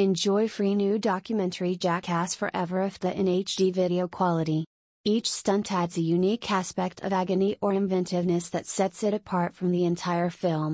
Enjoy free new documentary Jackass Forever Afdah in HD video quality. Each stunt adds a unique aspect of agony or inventiveness that sets it apart from the entire film.